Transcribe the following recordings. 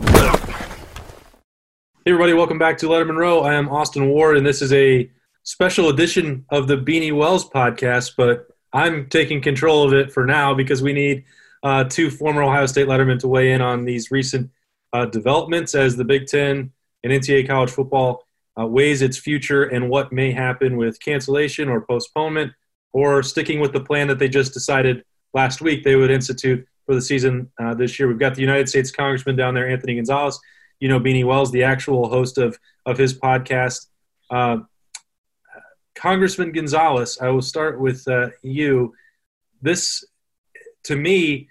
Hey everybody, welcome back to Letterman Row. I am Austin Ward, and this is a special edition of the Beanie Wells podcast. But I'm taking control of it for now because we need uh, two former Ohio State Lettermen to weigh in on these recent uh, developments as the Big Ten and NCAA college football uh, weighs its future and what may happen with cancellation or postponement or sticking with the plan that they just decided last week they would institute for the season uh, this year. We've got the United States Congressman down there, Anthony Gonzalez. You know Beanie Wells, the actual host of of his podcast. Uh, Congressman Gonzalez, I will start with uh, you. This, to me,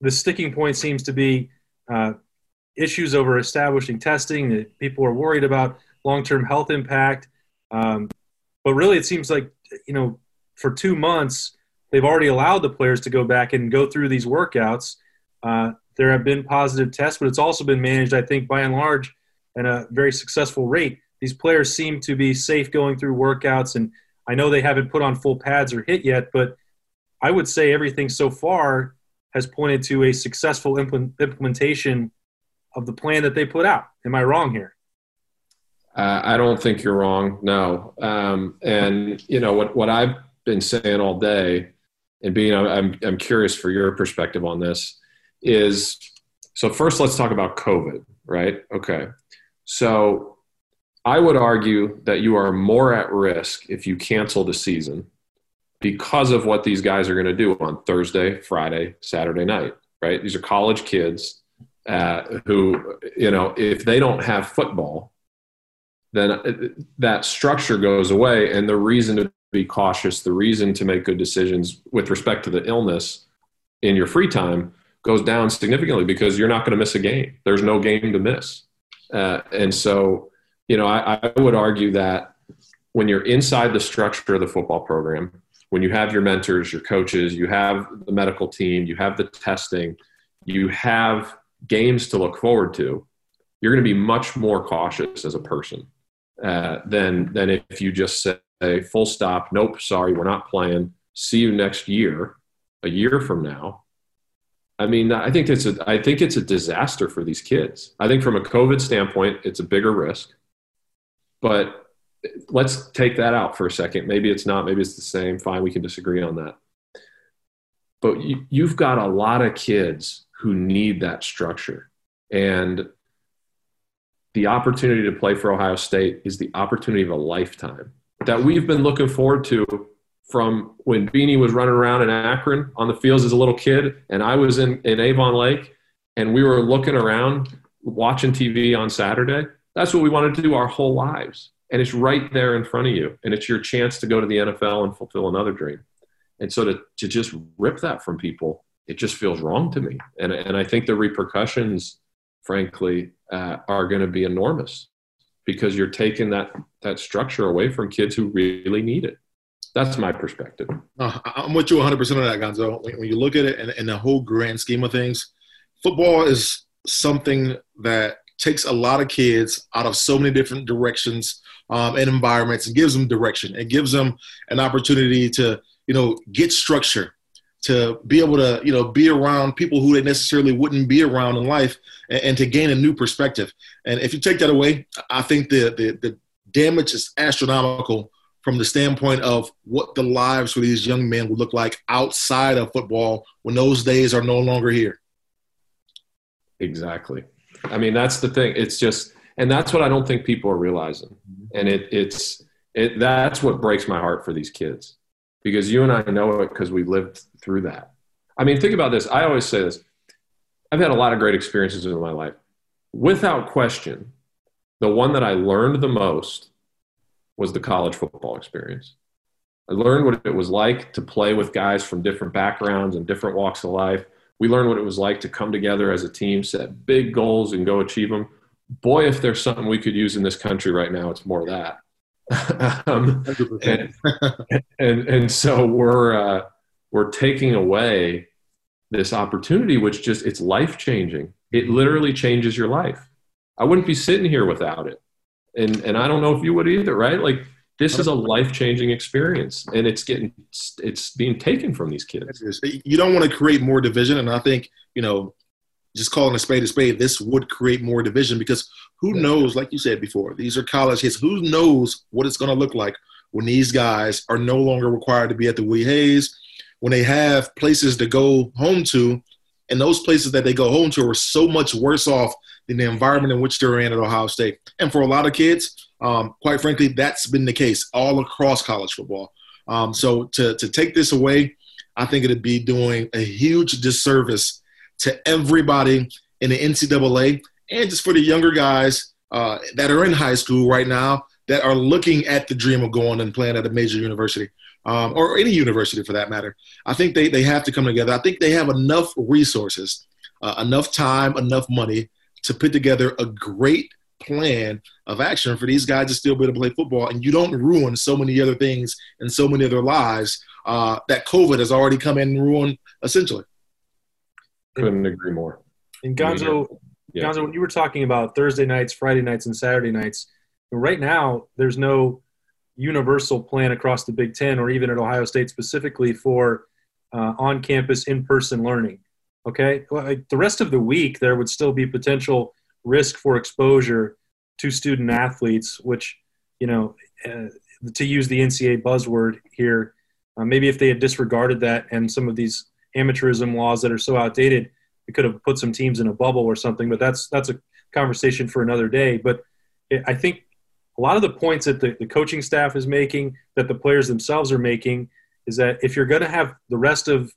the sticking point seems to be uh, issues over establishing testing. That people are worried about long-term health impact, um, but really, it seems like you know, for two months, they've already allowed the players to go back and go through these workouts. Uh, there have been positive tests, but it's also been managed, I think, by and large, at a very successful rate. These players seem to be safe going through workouts, and I know they haven't put on full pads or hit yet, but I would say everything so far has pointed to a successful implement, implementation of the plan that they put out. Am I wrong here? Uh, I don't think you're wrong. No, um, and you know what what I've been saying all day, and Beanie I'm I'm curious for your perspective on this is so first let's talk about COVID, right? Okay. So I would argue that you are more at risk if you cancel the season because of what these guys are going to do on Thursday, Friday, Saturday night, right? These are college kids uh, who, you know, if they don't have football, then that structure goes away. And the reason to be cautious, the reason to make good decisions with respect to the illness in your free time goes down significantly because you're not going to miss a game. There's no game to miss. Uh, and so, you know, I, I would argue that when you're inside the structure of the football program, when you have your mentors, your coaches, you have the medical team, you have the testing, you have games to look forward to, you're going to be much more cautious as a person uh, than than if you just say full stop. Nope, sorry, we're not playing. See you next year, a year from now, I mean, I think it's a, I think it's a disaster for these kids. I think from a COVID standpoint, it's a bigger risk. But let's take that out for a second. Maybe it's not. Maybe it's the same. Fine, we can disagree on that. But you, you've got a lot of kids who need that structure, and the opportunity to play for Ohio State is the opportunity of a lifetime that we've been looking forward to from when Beanie was running around in Akron on the fields as a little kid, and I was in, in Avon Lake, and we were looking around watching TV on Saturday. That's what we wanted to do our whole lives. And it's right there in front of you. And it's your chance to go to the NFL and fulfill another dream. And so to, to just rip that from people, it just feels wrong to me. And, and I think the repercussions, frankly, uh, are going to be enormous because you're taking that, that structure away from kids who really need it. That's my perspective. Uh, I'm with you 100% on that, Gonzo. When, when you look at it in the whole grand scheme of things, football is something that takes a lot of kids out of so many different directions um, and environments and gives them direction. It gives them an opportunity to, you know, get structure, to be able to, you know, be around people who they necessarily wouldn't be around in life and, and to gain a new perspective. And if you take that away, I think the, the, the damage is astronomical from the standpoint of what the lives for these young men would look like outside of football when those days are no longer here. Exactly. I mean, that's the thing. It's just, and that's what I don't think people are realizing. And it, it's, it, that's what breaks my heart for these kids because you and I know it because we lived through that. I mean, think about this. I always say this. I've had a lot of great experiences in my life. Without question, the one that I learned the most was the college football experience. I learned what it was like to play with guys from different backgrounds and different walks of life. We learned what it was like to come together as a team, set big goals, and go achieve them. Boy, if there's something we could use in this country right now, it's more of that. um, and, and, and so we're uh, we're taking away this opportunity, which just it's life changing. It literally changes your life. I wouldn't be sitting here without it and and I don't know if you would either, right? Like this is a life changing experience, and it's getting it's being taken from these kids. You don't want to create more division, and I think you know just calling a spade a spade, this would create more division because who knows, like you said before, these are college kids. Who knows what it's going to look like when these guys are no longer required to be at the Woody Hayes, when they have places to go home to, and those places that they go home to are so much worse off than the environment in which they're in at Ohio State. And for a lot of kids, um, quite frankly, that's been the case all across college football. Um, so to, to take this away, I think it'd be doing a huge disservice to everybody in the NCAA and just for the younger guys uh, that are in high school right now that are looking at the dream of going and playing at a major university um, or any university for that matter. I think they, they have to come together. I think they have enough resources, uh, enough time, enough money to put together a great plan of action for these guys to still be able to play football. And you don't ruin so many other things and so many other lives uh, that COVID has already come in and ruined essentially. Couldn't agree more. And Gonzo, yeah. When you were talking about Thursday nights, Friday nights, and Saturday nights, right now there's no universal plan across the Big Ten or even at Ohio State specifically for uh, on-campus in-person learning. Okay, well, the rest of the week there would still be potential risk for exposure to student athletes, which you know, uh, to use the NCAA buzzword here, uh, maybe if they had disregarded that and some of these amateurism laws that are so outdated, we could have put some teams in a bubble or something. But that's that's a conversation for another day. But it, I think a lot of the points that the, the coaching staff is making, that the players themselves are making, is that if you're going to have the rest of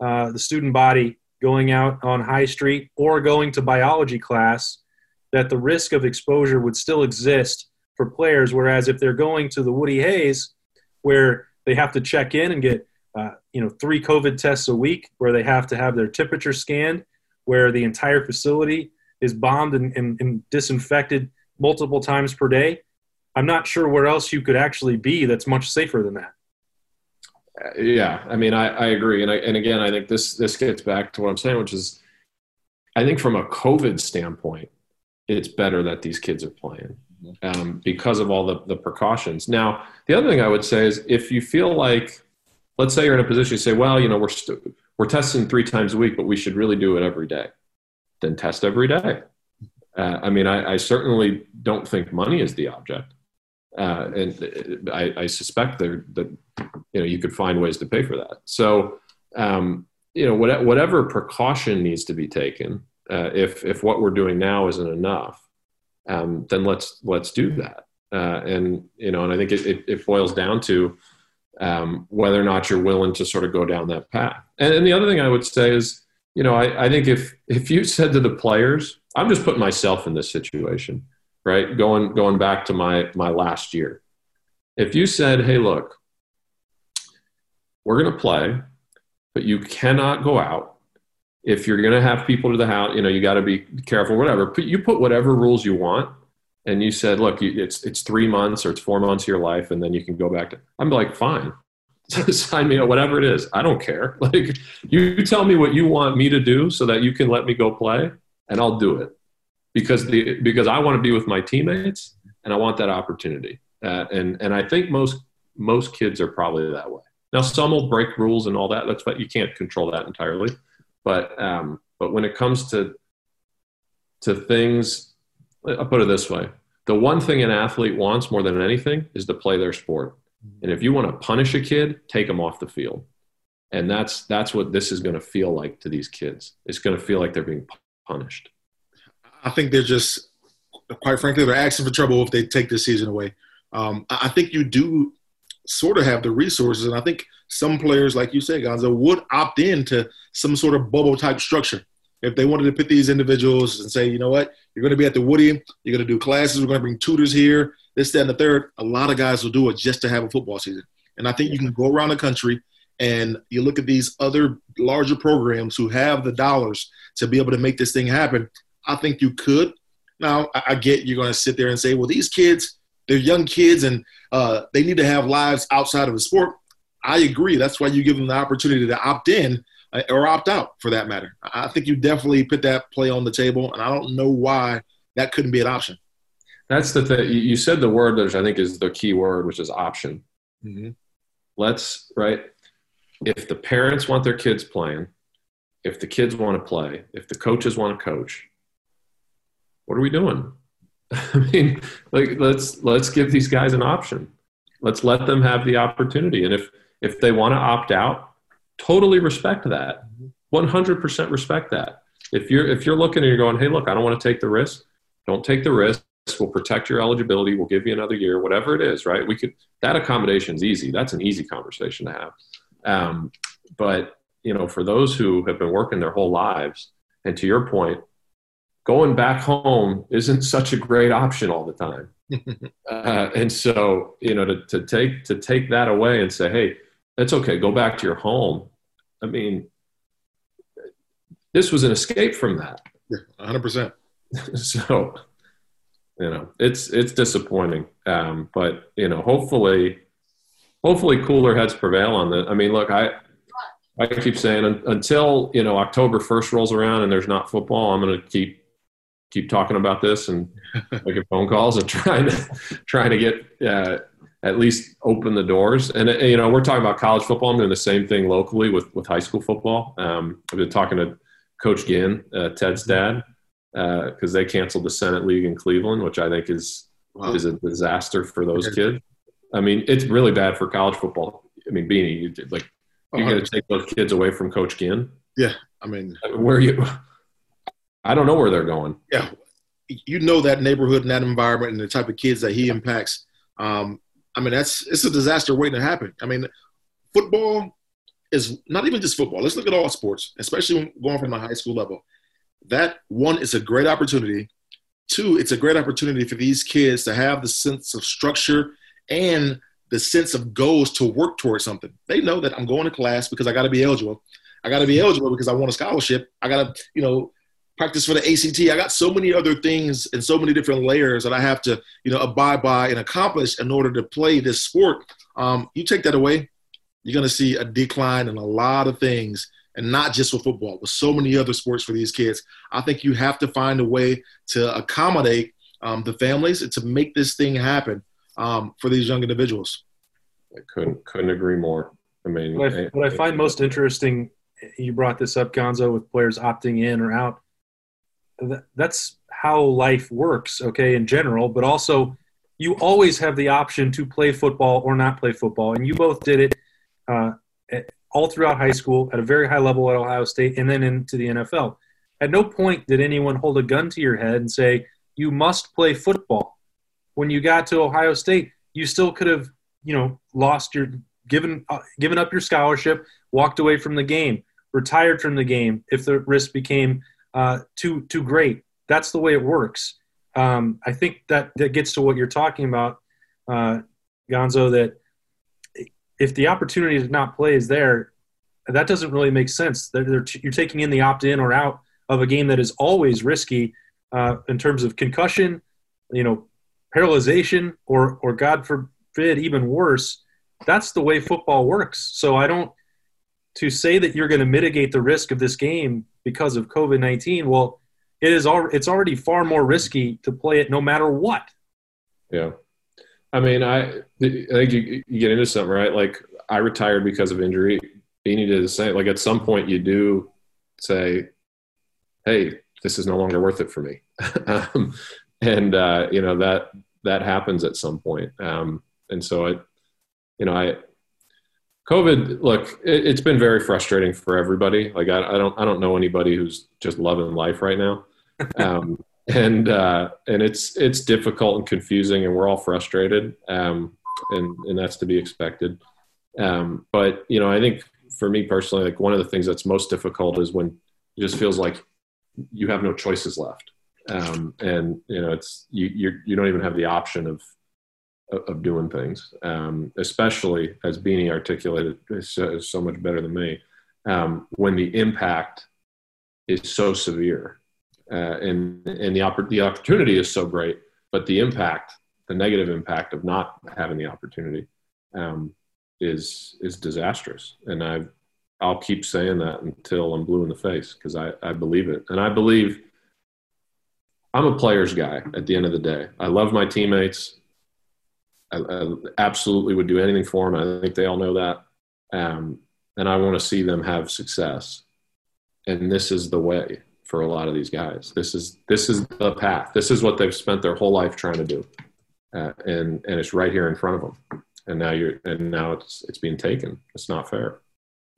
uh, the student body going out on High Street or going to biology class, that the risk of exposure would still exist for players. Whereas if they're going to the Woody Hayes, where they have to check in and get uh, you know three COVID tests a week, where they have to have their temperature scanned, where the entire facility is bombed and, and, and disinfected multiple times per day. I'm not sure where else you could actually be that's much safer than that. Uh, yeah, I mean, I, I agree, and I, and again, I think this this gets back to what I'm saying, which is, I think from a COVID standpoint, it's better that these kids are playing um, because of all the, the precautions. Now, the other thing I would say is if you feel like, let's say you're in a position to say, well, you know, we're, we st- we're testing three times a week, but we should really do it every day, then test every day. Uh, I mean, I, I, certainly don't think money is the object. Uh, and I, I suspect there, that, you know, you could find ways to pay for that. So, um, you know, whatever precaution needs to be taken, uh, if if what we're doing now isn't enough, um, then let's let's do that. Uh, and you know, and I think it, it, it boils down to um, whether or not you're willing to sort of go down that path. And, and the other thing I would say is, you know, I, I think if if you said to the players, I'm just putting myself in this situation, right? Going going back to my my last year. If you said, hey, look, we're going to play, but you cannot go out if you're going to have people to the house, you know, you got to be careful, whatever. But you put whatever rules you want, and you said, look, it's it's three months or it's four months of your life, and then you can go back to. I'm like, fine, sign me up, whatever it is. I don't care. Like, you tell me what you want me to do so that you can let me go play, and I'll do it because the because I want to be with my teammates and I want that opportunity. Uh, and and I think most most kids are probably that way. Now, some will break rules and all that. That's but you can't control that entirely but um, but when it comes to to things, I'll put it this way: the one thing an athlete wants more than anything is to play their sport. And if you want to punish a kid, take them off the field. And that's that's what this is going to feel like to these kids. It's going to feel like they're being punished. I think they're just, quite frankly, they're asking for trouble if they take this season away. Um, I think you do sort of have the resources, and I think some players, like you said, Gonzo, would opt in to some sort of bubble type structure. If they wanted to put these individuals and say, you know what, you're going to be at the Woody, you're going to do classes, we're going to bring tutors here, this, that, and the third, a lot of guys will do it just to have a football season. And I think you can go around the country and you look at these other larger programs who have the dollars to be able to make this thing happen. I think you could. Now, I get you're going to sit there and say, well, these kids, they're young kids and uh, they need to have lives outside of the sport. I agree. That's why you give them the opportunity to opt in or opt out for that matter. I think you definitely put that play on the table, and I don't know why that couldn't be an option. That's the thing. You said the word that I think is the key word, which is option. Mm-hmm. Let's, right? If the parents want their kids playing, if the kids want to play, if the coaches want to coach, what are we doing? I mean, like let's let's give these guys an option. Let's let them have the opportunity. And if if they want to opt out, totally respect that. 100% respect that. If you're if you're looking and you're going, "Hey, look, I don't want to take the risk." Don't take the risk. We'll protect your eligibility. We'll give you another year, whatever it is, right? We could that accommodation is easy. That's an easy conversation to have. Um, but you know, for those who have been working their whole lives, and to your point, going back home isn't such a great option all the time. uh, and so, you know, to, to take to take that away and say, hey, that's okay, go back to your home. I mean, this was an escape from that. Yeah, 100%. so, you know, it's it's disappointing. Um, but you know, hopefully, hopefully, cooler heads prevail on that. I mean, look, I I keep saying until you know October first rolls around and there's not football, I'm going to keep keep talking about this and making phone calls and trying to trying to get uh, at least open the doors. And uh, you know, we're talking about college football. I'm doing the same thing locally with with high school football. Um, I've been talking to Coach Ginn, uh, Ted's dad, because uh, they canceled the Senate League in Cleveland, which I think is wow. is a disaster for those kids. I mean, it's really bad for college football. I mean, Beanie, like you're going to take those kids away from Coach Ginn. Yeah, I mean, where you? I don't know where they're going. Yeah, you know that neighborhood and that environment and the type of kids that he impacts. Um, I mean, that's it's a disaster waiting to happen. I mean, football is not even just football. Let's look at all sports, especially going from the high school level. That one is a great opportunity. Two, it's a great opportunity for these kids to have the sense of structure and the sense of goals to work towards something. They know that I'm going to class because I got to be eligible. I got to be eligible because I want a scholarship. I got to, you know, practice for the ACT. I got so many other things and so many different layers that I have to, you know, abide by and accomplish in order to play this sport. Um, you take that away, you're going to see a decline in a lot of things, and not just with football, but so many other sports for these kids. I think you have to find a way to accommodate um, the families and to make this thing happen um, for these young individuals. I couldn't couldn't agree more. I mean, what I, what I find most interesting, you brought this up, Gonzo, with players opting in or out. That's how life works, okay, in general, but also you always have the option to play football or not play football, and you both did it uh, all throughout high school at a very high level at Ohio State, and then into the NFL. At no point did anyone hold a gun to your head and say you must play football. When you got to Ohio State, you still could have, you know, lost your given uh, given up your scholarship, walked away from the game, retired from the game if the risk became uh, too too great. That's the way it works. Um, I think that that gets to what you're talking about, uh, Gonzo. That if the opportunity to not play is there, that doesn't really make sense. They're, they're t- you're taking in the opt in or out of a game that is always risky uh, in terms of concussion, you know, paralyzation, or or God forbid, even worse. That's the way football works. So I don't to say that you're going to mitigate the risk of this game because of COVID nineteen. Well, it is al- it's already far more risky to play it no matter what. Yeah. I mean, I, I think you, you, get into something, right? Like I retired because of injury. Beanie did the same. Like at some point, you do say, "Hey, this is no longer worth it for me," um, and uh, you know that that happens at some point. Um, and so I, you know, I COVID. Look, it, has been very frustrating for everybody. Like I, I, don't I don't know anybody who's just loving life right now. Um, and uh, and it's it's difficult and confusing, and we're all frustrated, um, and and that's to be expected. Um, but you know, I think for me personally, like one of the things that's most difficult is when it just feels like you have no choices left, um, and you know, it's you you're, you don't even have the option of of doing things, um, especially as Beanie articulated so, so much better than me. Um, when the impact is so severe uh, and and the oppor- the opportunity is so great, but the impact, the negative impact of not having the opportunity, um, is is disastrous. And I I'll keep saying that until I'm blue in the face because I I believe it, and I believe I'm a player's guy. At the end of the day, I love my teammates. I, I absolutely would do anything for them. I think they all know that, um, and I want to see them have success. and this is the way for a lot of these guys. This is this is the path. This is what they've spent their whole life trying to do, uh, and and it's right here in front of them. And now you're and now it's it's being taken. It's not fair.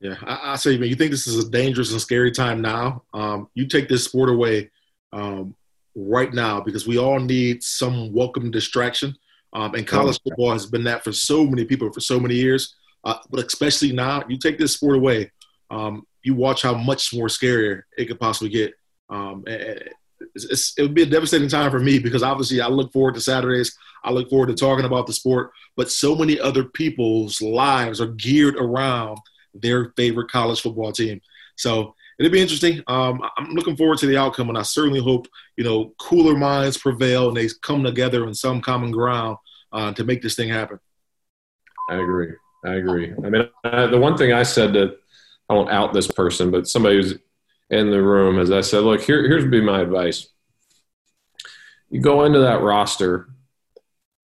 Yeah, I, I say, man, you think this is a dangerous and scary time now? Um, you take this sport away um, right now because we all need some welcome distraction. Um, and college football has been that for so many people for so many years. Uh, but especially now, you take this sport away, um, you watch how much more scarier it could possibly get. Um, it's, it's, it would be a devastating time for me because obviously I look forward to Saturdays. I look forward to talking about the sport, but so many other people's lives are geared around their favorite college football team. So it'll be interesting. Um, I'm looking forward to the outcome, and I certainly hope you know cooler minds prevail and they come together in some common ground uh, to make this thing happen. I agree. I agree. I mean, the one thing I said that I won't out this person, but somebody who's in the room, as I said, look, here, here's be my advice. You go into that roster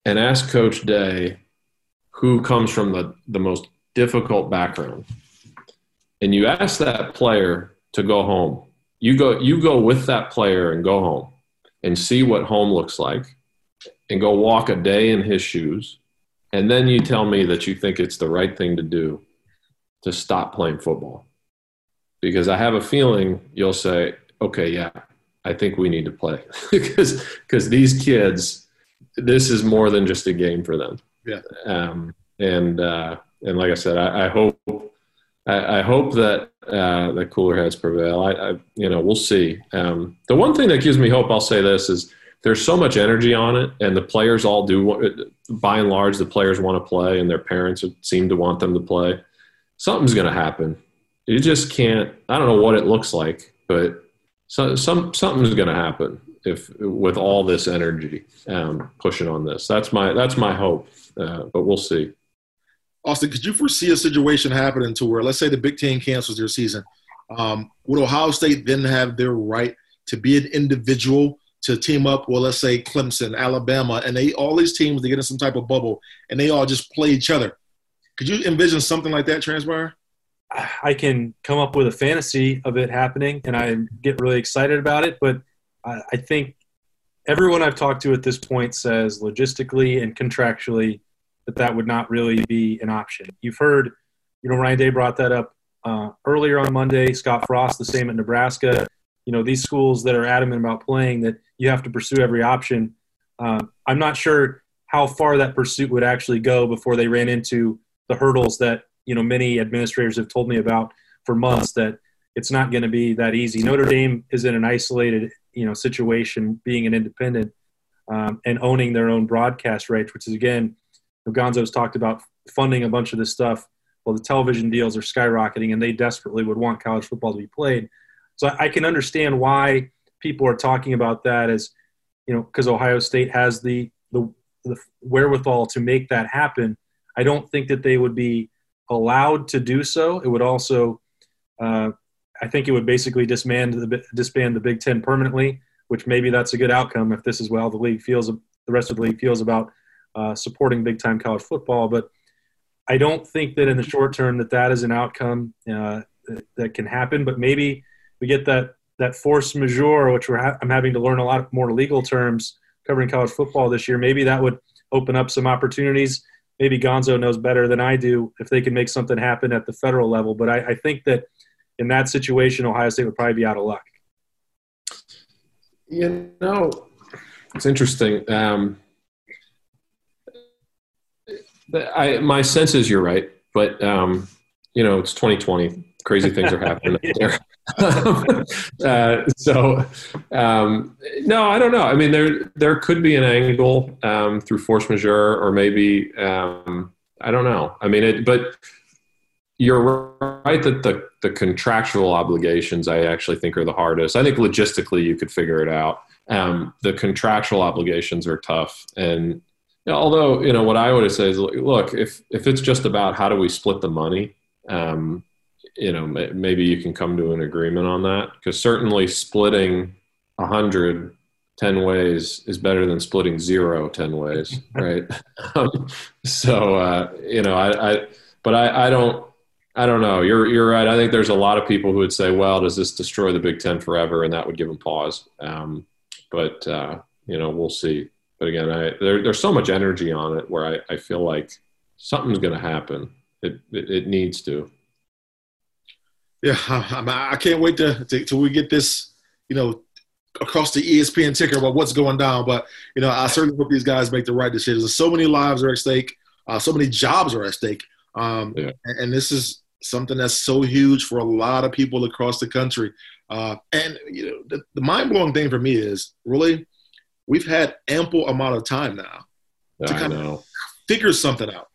and ask Coach Day who comes from the, the most difficult background. And you ask that player to go home. You go, you go with that player and go home and see what home looks like and go walk a day in his shoes. And then you tell me that you think it's the right thing to do to stop playing football. Because i have a feeling you'll say okay yeah i think we need to play. Because because these kids this is more than just a game for them. Yeah. Um, and uh, and like i said i, I hope I, I, hope that uh, the cooler heads prevail I, I you know we'll see um, the one thing that gives me hope i'll say this is there's so much energy on it, and the players all do. By and large, the players want to play, and their parents seem to want them to play. Something's going to happen. You just can't. I don't know what it looks like, but so, some something's going to happen if with all this energy um, pushing on this. That's my that's my hope, uh, but we'll see. Austin, could you foresee a situation happening to where, let's say, the Big Ten cancels their season? Um, would Ohio State then have their right to be an individual to team up with, let's say, Clemson, Alabama, and they all these teams they get in some type of bubble and they all just play each other. Could you envision something like that transpire? I can come up with a fantasy of it happening, and I get really excited about it. But I think everyone I've talked to at this point says logistically and contractually that that would not really be an option. You've heard, you know, Ryan Day brought that up uh, earlier on Monday. Scott Frost, the same at Nebraska you know these schools that are adamant about playing that you have to pursue every option. Uh, I'm not sure how far that pursuit would actually go before they ran into the hurdles that you know many administrators have told me about for months that it's not going to be that easy. Notre Dame is in an isolated you know situation, being an independent um, and owning their own broadcast rights, which is again, Gonzo's talked about funding a bunch of this stuff. Well, the television deals are skyrocketing, and they desperately would want college football to be played. So I can understand why people are talking about that as, you know, because Ohio State has the, the, the wherewithal to make that happen. I don't think that they would be allowed to do so. It would also, uh, I think it would basically disband the disband the Big Ten permanently, which maybe that's a good outcome if this is well the league feels the rest of the league feels about uh, supporting big time college football. But I don't think that in the short term that that is an outcome uh, that can happen. But maybe we get that that force majeure, which we're ha- I'm having to learn a lot more legal terms covering college football this year. Maybe that would open up some opportunities. Maybe Gonzo knows better than I do if they can make something happen at the federal level. But I, I think that in that situation, Ohio State would probably be out of luck. You know, it's interesting. Um, I, my sense is you're right, but um, you know, it's 2020 crazy things are happening there. uh, so, um, no, I don't know. I mean, there there could be an angle um, through force majeure, or maybe um, I don't know. I mean, it, but you're right that the the contractual obligations I actually think are the hardest. I think logistically you could figure it out. Um, the contractual obligations are tough, and although you know what I would say is, look, if if it's just about how do we split the money. Um, you know maybe you can come to an agreement on that because certainly splitting a hundred 10 ways is better than splitting zero 10 ways right um, so uh, you know I, I but I, I don't I don't know. You're you're right. I think there's a lot of people who would say, "Well, does this destroy the Big Ten forever?" And that would give them pause. Um, but uh, you know, we'll see. But again, I, there, there's so much energy on it where I, I feel like something's going to happen. It, it, it needs to. Yeah, I, I can't wait to, to till we get this, you know, across the ESPN ticker about what's going down. But you know, I certainly hope these guys make the right decisions. So many lives are at stake. Uh, so many jobs are at stake. Um, yeah. and, and, this is something that's so huge for a lot of people across the country. Uh, and you know, the, the mind blowing thing for me is really we've had ample amount of time now to kind of figure something out.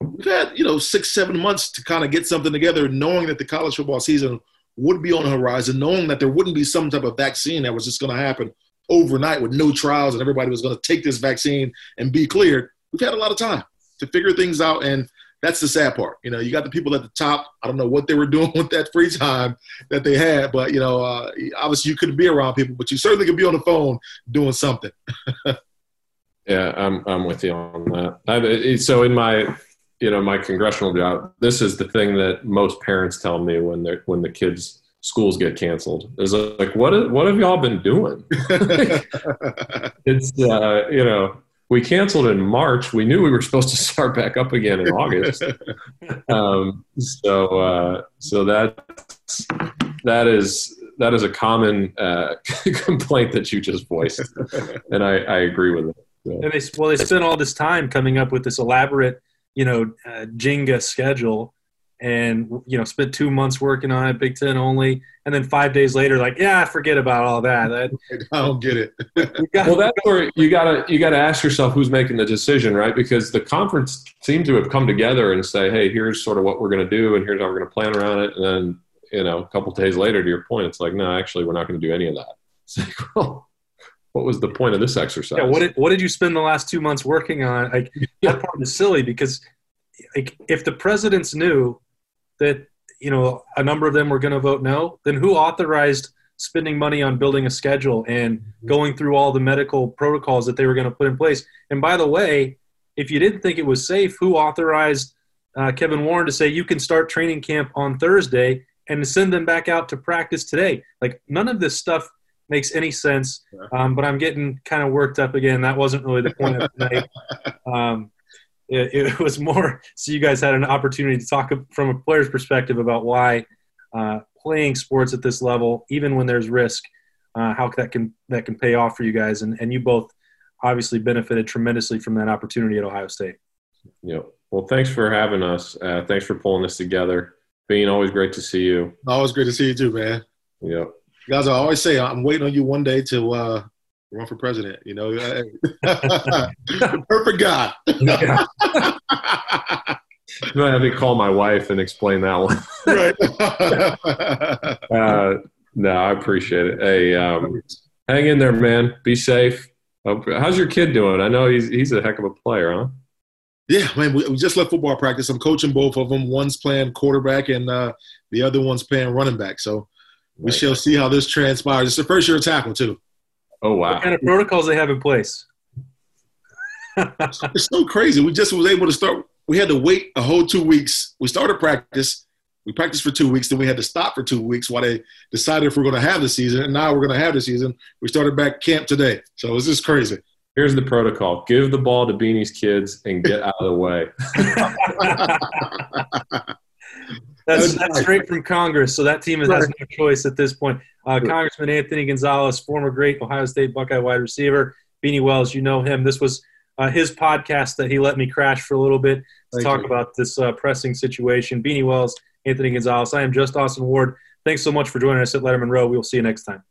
We've had you know six, seven months to kind of get something together, knowing that the college football season would be on the horizon, knowing that there wouldn't be some type of vaccine that was just going to happen overnight with no trials and everybody was going to take this vaccine and be cleared. We've had a lot of time to figure things out, and that's the sad part. You know, you got the people at the top. I don't know what they were doing with that free time that they had, but you know, uh, obviously you couldn't be around people, but you certainly could be on the phone doing something. yeah, I'm I'm with you on that. I, so in my you know my congressional job, this is the thing that most parents tell me when they when the kids schools get canceled is like what what have y'all been doing? it's uh, you know we canceled in March. We knew we were supposed to start back up again in August. um, so, uh, so that that is that is a common uh, complaint that you just voiced, and I, I agree with it. So. And they well, they spent all this time coming up with this elaborate, you know, uh, Jenga schedule and you know spent two months working on it big ten only. And then five days later like yeah forget about all that, that i don't get it. Well that's where you gotta you gotta ask yourself who's making the decision right? Because the conference seemed to have come together and say hey here's sort of what we're going to do and here's how we're going to plan around it. And then you know a couple days later to your point it's like no actually we're not going to do any of that. It's like well what was the point of this exercise? Yeah what did, what did you spend the last two months working on? Like yeah. that part is silly because like if the presidents knew that you know a number of them were going to vote no, then who authorized spending money on building a schedule and mm-hmm. going through all the medical protocols that they were going to put in place? And by the way, if you didn't think it was safe, who authorized uh, Kevin Warren to say you can start training camp on Thursday and send them back out to practice today? Like none of this stuff makes any sense. Um, but I'm getting kind of worked up again. That wasn't really the point of tonight. Um, it, it, was more so you guys had an opportunity to talk from a player's perspective about why uh, playing sports at this level, even when there's risk, uh, how that can that can pay off for you guys, and and you both obviously benefited tremendously from that opportunity at Ohio State. Yeah. Well, thanks for having us. Uh, thanks for pulling this together. Beanie always great to see you. Always great to see you too, man. Yeah. Guys, I always say I'm waiting on you one day to uh, run for president. You know, perfect guy. You might have to call my wife and explain that one. right. uh, no, I appreciate it. Hey, um, hang in there, man. Be safe. How's your kid doing? I know he's he's a heck of a player, huh? Yeah, man. We, we just left football practice. I'm coaching both of them. One's playing quarterback, and uh, the other one's playing running back. So we right. shall see how this transpires. It's the first year tackle too. Oh wow! What kind of protocols they have in place? it's so crazy. We just was able to start. We had to wait a whole two weeks. We started practice. We practiced for two weeks. Then we had to stop for two weeks while they decided if we're going to have the season. And now we're going to have the season. We started back camp today. So it's just crazy. Here's the protocol: give the ball to Beanie's kids and get out of the way. That's, that's straight from Congress, so that team has no choice at this point. Uh, Congressman Anthony Gonzalez, former great Ohio State Buckeye wide receiver, Beanie Wells, you know him. This was uh, his podcast that he let me crash for a little bit to Thank talk you. about this uh, pressing situation. Beanie Wells, Anthony Gonzalez. I am just Austin Ward. Thanks so much for joining us at Letterman Row. We will see you next time.